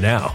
now.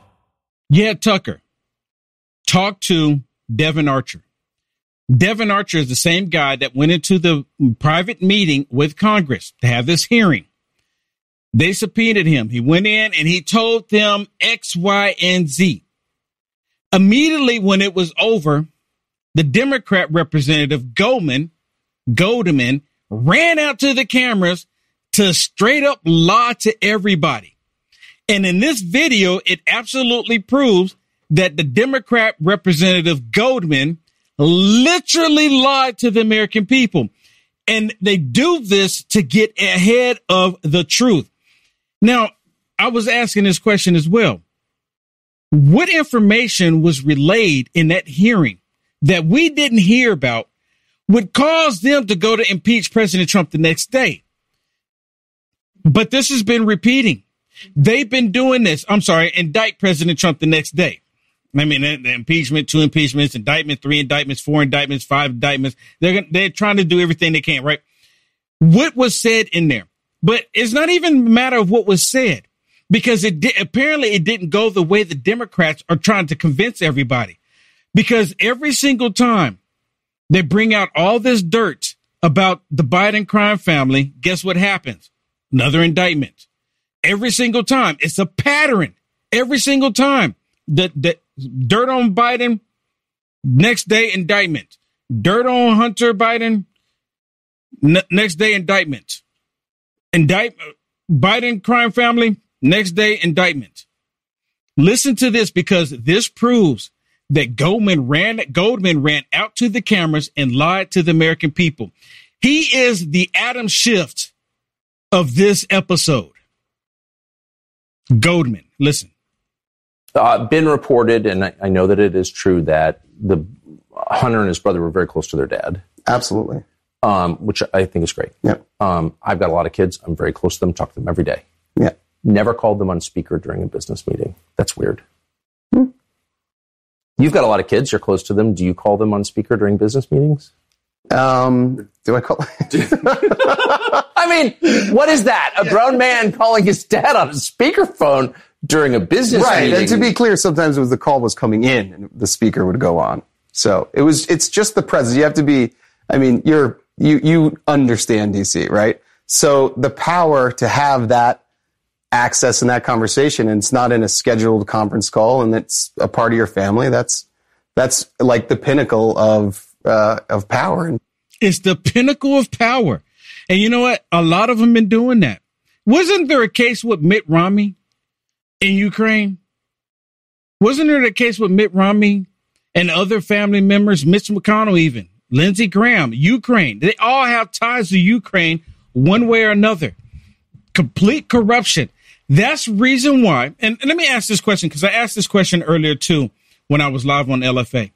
Yeah, Tucker. Talk to Devon Archer. Devon Archer is the same guy that went into the private meeting with Congress to have this hearing. They subpoenaed him. He went in and he told them X, Y, and Z. Immediately when it was over, the Democrat representative Goldman, Goldman ran out to the cameras to straight up lie to everybody. And in this video, it absolutely proves that the Democrat representative Goldman literally lied to the American people. And they do this to get ahead of the truth. Now, I was asking this question as well. What information was relayed in that hearing that we didn't hear about would cause them to go to impeach President Trump the next day? But this has been repeating. They've been doing this. I'm sorry, indict President Trump the next day. I mean, the impeachment, two impeachments, indictment, three indictments, four indictments, five indictments. They're they're trying to do everything they can, right? What was said in there, but it's not even a matter of what was said because it did, apparently it didn't go the way the Democrats are trying to convince everybody. Because every single time they bring out all this dirt about the Biden crime family, guess what happens? Another indictment. Every single time. It's a pattern. Every single time. The, the dirt on Biden, next day indictment. Dirt on Hunter Biden, n- next day indictment. Indict Biden crime family, next day indictment. Listen to this because this proves that Goldman ran Goldman ran out to the cameras and lied to the American people. He is the Adam Schiff of this episode. Goldman, listen. Uh, been reported, and I, I know that it is true that the Hunter and his brother were very close to their dad. Absolutely. Um, which I think is great. Yeah. Um, I've got a lot of kids. I'm very close to them. Talk to them every day. Yeah. Never called them on speaker during a business meeting. That's weird. Hmm. You've got a lot of kids. You're close to them. Do you call them on speaker during business meetings? Um, do I call? I mean, what is that? A grown man calling his dad on a speakerphone during a business right. meeting? And to be clear, sometimes it was the call was coming in and the speaker would go on. So it was. It's just the presence. You have to be. I mean, you're you you understand DC, right? So the power to have that access in that conversation, and it's not in a scheduled conference call, and it's a part of your family. That's that's like the pinnacle of uh, of power. It's the pinnacle of power. And you know what? A lot of them been doing that. Wasn't there a case with Mitt Romney in Ukraine? Wasn't there a case with Mitt Romney and other family members, Mitch McConnell even, Lindsey Graham, Ukraine? They all have ties to Ukraine one way or another. Complete corruption. That's reason why. And, and let me ask this question because I asked this question earlier too when I was live on LFA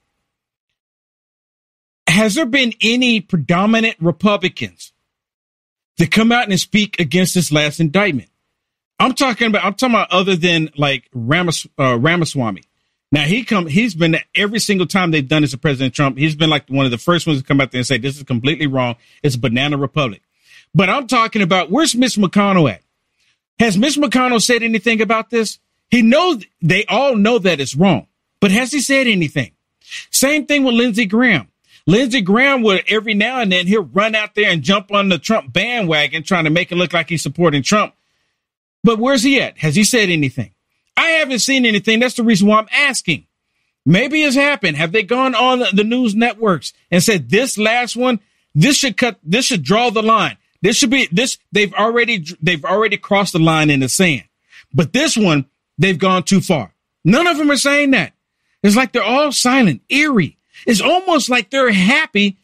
has there been any predominant Republicans that come out and speak against this last indictment? I'm talking about, I'm talking about other than like Ramas, uh, Ramaswamy. Now he come, he's been every single time they've done this to President Trump. He's been like one of the first ones to come out there and say this is completely wrong. It's a banana republic. But I'm talking about where's Mitch McConnell at? Has Mitch McConnell said anything about this? He knows they all know that it's wrong, but has he said anything? Same thing with Lindsey Graham. Lindsey Graham would every now and then he'll run out there and jump on the Trump bandwagon trying to make it look like he's supporting Trump. But where's he at? Has he said anything? I haven't seen anything. That's the reason why I'm asking. Maybe it's happened. Have they gone on the news networks and said this last one, this should cut, this should draw the line. This should be this. They've already, they've already crossed the line in the sand. But this one, they've gone too far. None of them are saying that. It's like they're all silent, eerie. It's almost like they're happy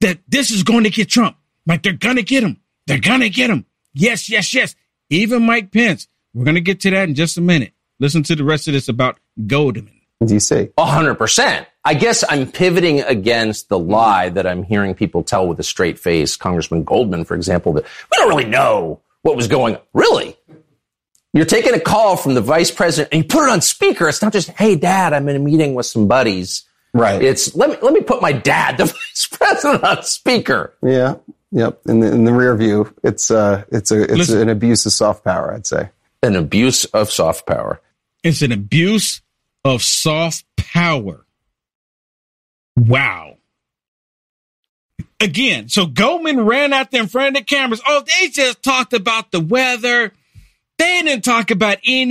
that this is going to get Trump. Like they're going to get him. They're going to get him. Yes, yes, yes. Even Mike Pence. We're going to get to that in just a minute. Listen to the rest of this about Goldman. do DC. A hundred percent. I guess I'm pivoting against the lie that I'm hearing people tell with a straight face. Congressman Goldman, for example, that we don't really know what was going on. Really? You're taking a call from the vice president and you put it on speaker. It's not just, hey, dad, I'm in a meeting with some buddies. Right. It's let me let me put my dad, the vice president, on speaker. Yeah. Yep. In the in the rear view, it's uh it's a it's Listen. an abuse of soft power, I'd say. An abuse of soft power. It's an abuse of soft power. Wow. Again, so Goldman ran out there in front of the cameras. Oh, they just talked about the weather. They didn't talk about any.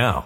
now.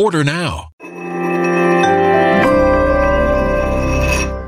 Order now.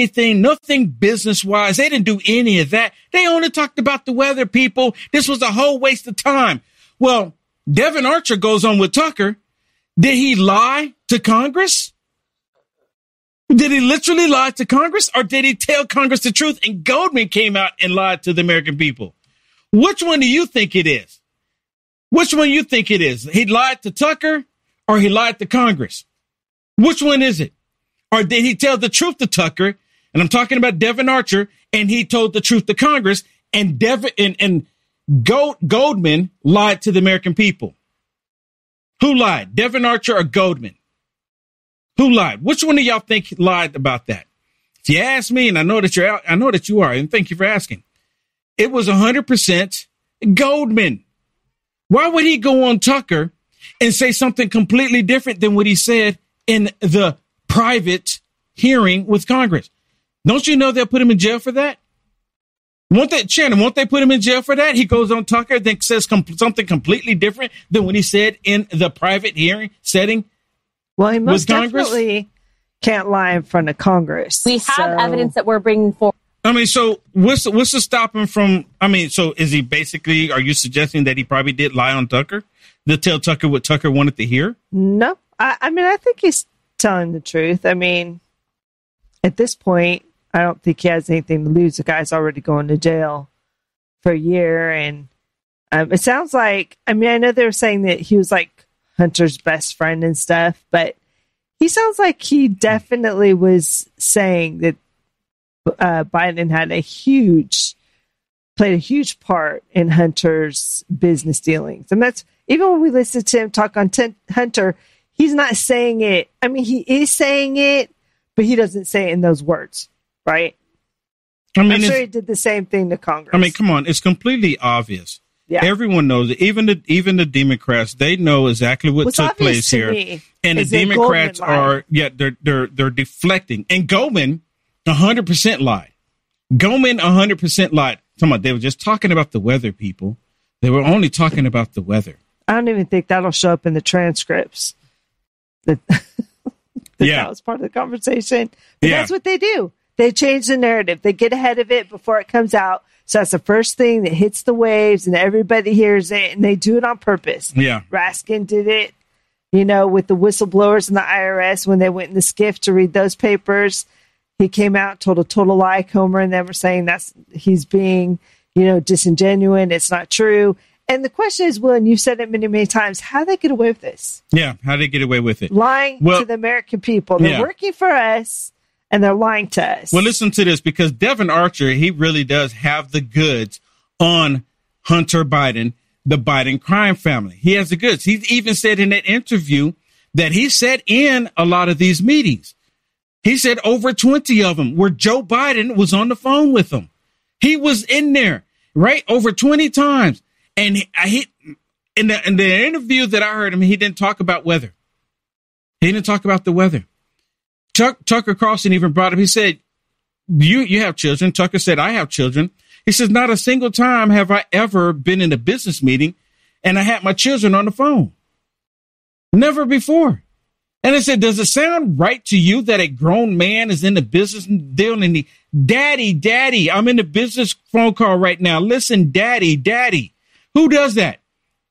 Anything, nothing business wise. They didn't do any of that. They only talked about the weather, people. This was a whole waste of time. Well, Devon Archer goes on with Tucker. Did he lie to Congress? Did he literally lie to Congress or did he tell Congress the truth and Goldman came out and lied to the American people? Which one do you think it is? Which one you think it is? He lied to Tucker or he lied to Congress? Which one is it? Or did he tell the truth to Tucker? And I'm talking about Devon Archer and he told the truth to Congress and Devon and, and Gold, Goldman lied to the American people. Who lied? Devon Archer or Goldman? Who lied? Which one of y'all think lied about that? If you ask me, and I know that you're out, I know that you are, and thank you for asking. It was 100% Goldman. Why would he go on Tucker and say something completely different than what he said in the private hearing with Congress? Don't you know they'll put him in jail for that? Won't they, Shannon, won't they put him in jail for that? He goes on Tucker, then says com- something completely different than what he said in the private hearing setting. Well, he most definitely can't lie in front of Congress. We have so. evidence that we're bringing forward. I mean, so what's what's to stop him from? I mean, so is he basically? Are you suggesting that he probably did lie on Tucker to tell Tucker what Tucker wanted to hear? No, I, I mean, I think he's telling the truth. I mean, at this point, I don't think he has anything to lose. The guy's already going to jail for a year, and um, it sounds like. I mean, I know they were saying that he was like Hunter's best friend and stuff, but he sounds like he definitely was saying that uh, Biden had a huge played a huge part in Hunter's business dealings, and that's even when we listen to him talk on T- Hunter, he's not saying it. I mean, he is saying it, but he doesn't say it in those words right? I mean, I'm sure he did the same thing to Congress. I mean, come on, it's completely obvious. Yeah. Everyone knows it. Even the even the Democrats, they know exactly what What's took place to here. me And the Democrats are yeah, they're they're they're deflecting. And Goldman, hundred percent lied. Goldman hundred percent lied. Come on, they were just talking about the weather, people. They were only talking about the weather. I don't even think that'll show up in the transcripts. That, that, Yeah. that was part of the conversation. But Yeah. that's what they do. They change the narrative. They get ahead of it before it comes out. So that's the first thing that hits the waves and everybody hears it and they do it on purpose. Yeah. Raskin did it, you know, with the whistleblowers and the IRS when they went in the SCIF to read those papers. He came out, told a total lie. Comer and them were saying that's he's being, you know, disingenuous. It's not true. And the question is, Will, and you've said it many, many times, how they get away with this? Yeah. How do they get away with it? Lying Well- to the American people. They're Yeah. working for us and they're lying to us. Well, listen to this because Devon Archer, he really does have the goods on Hunter Biden, the Biden crime family. He has the goods. He even said in that interview that he sat in a lot of these meetings. He said over 20 of them where Joe Biden was on the phone with him. He was in there, right? Over 20 times. And I- he in the in the interview that I heard him, he didn't talk about weather. He didn't talk about the weather. Tuck, Tucker Carlson even brought up, he said, you, you have children. Tucker said, I have children. He says, not a single time have I ever been in a business meeting and I had my children on the phone. Never before. And I said, does it sound right to you that a grown man is in the business deal and he, daddy, daddy, I'm in the business phone call right now. Listen, daddy, daddy. Who does that?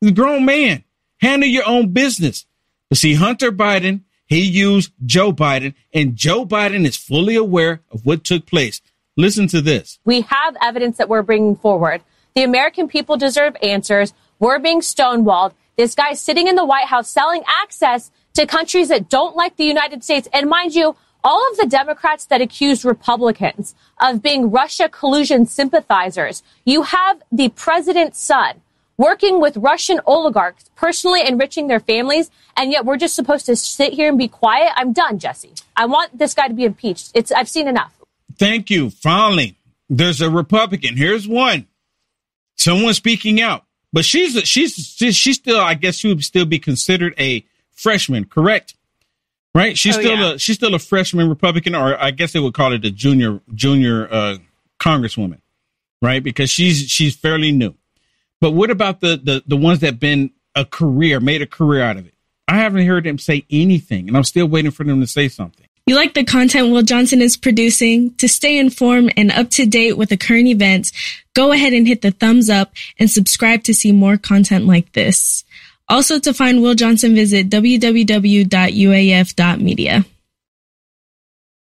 The grown man. Handle your own business. But see, Hunter Biden, he used Joe Biden, and Joe Biden is fully aware of what took place. Listen to this. We have evidence that we're bringing forward. The American people deserve answers. We're being stonewalled. This guy's sitting in the White House selling access to countries that don't like the United States. And mind you, all of the Democrats that accused Republicans of being Russia collusion sympathizers, you have the president's son working with Russian oligarchs, personally enriching their families, and yet we're just supposed to sit here and be quiet. I'm done, Jesse. I want this guy to be impeached. It's I've seen enough. Thank you. Finally, there's a Republican. Here's one. Someone speaking out, but she's she's she's still. I guess she would still be considered a freshman, correct? Right? She's Oh, still yeah. a she's still a freshman Republican, or I guess they would call it a junior junior uh, congresswoman, right? Because she's she's fairly new. But what about the the the ones that been a career, made a career out of it? I haven't heard them say anything, and I'm still waiting for them to say something. You like the content Will Johnson is producing? To stay informed and up to date with the current events, go ahead and hit the thumbs up and subscribe to see more content like this. Also, to find Will Johnson, visit www.uaf.media.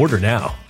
Order now.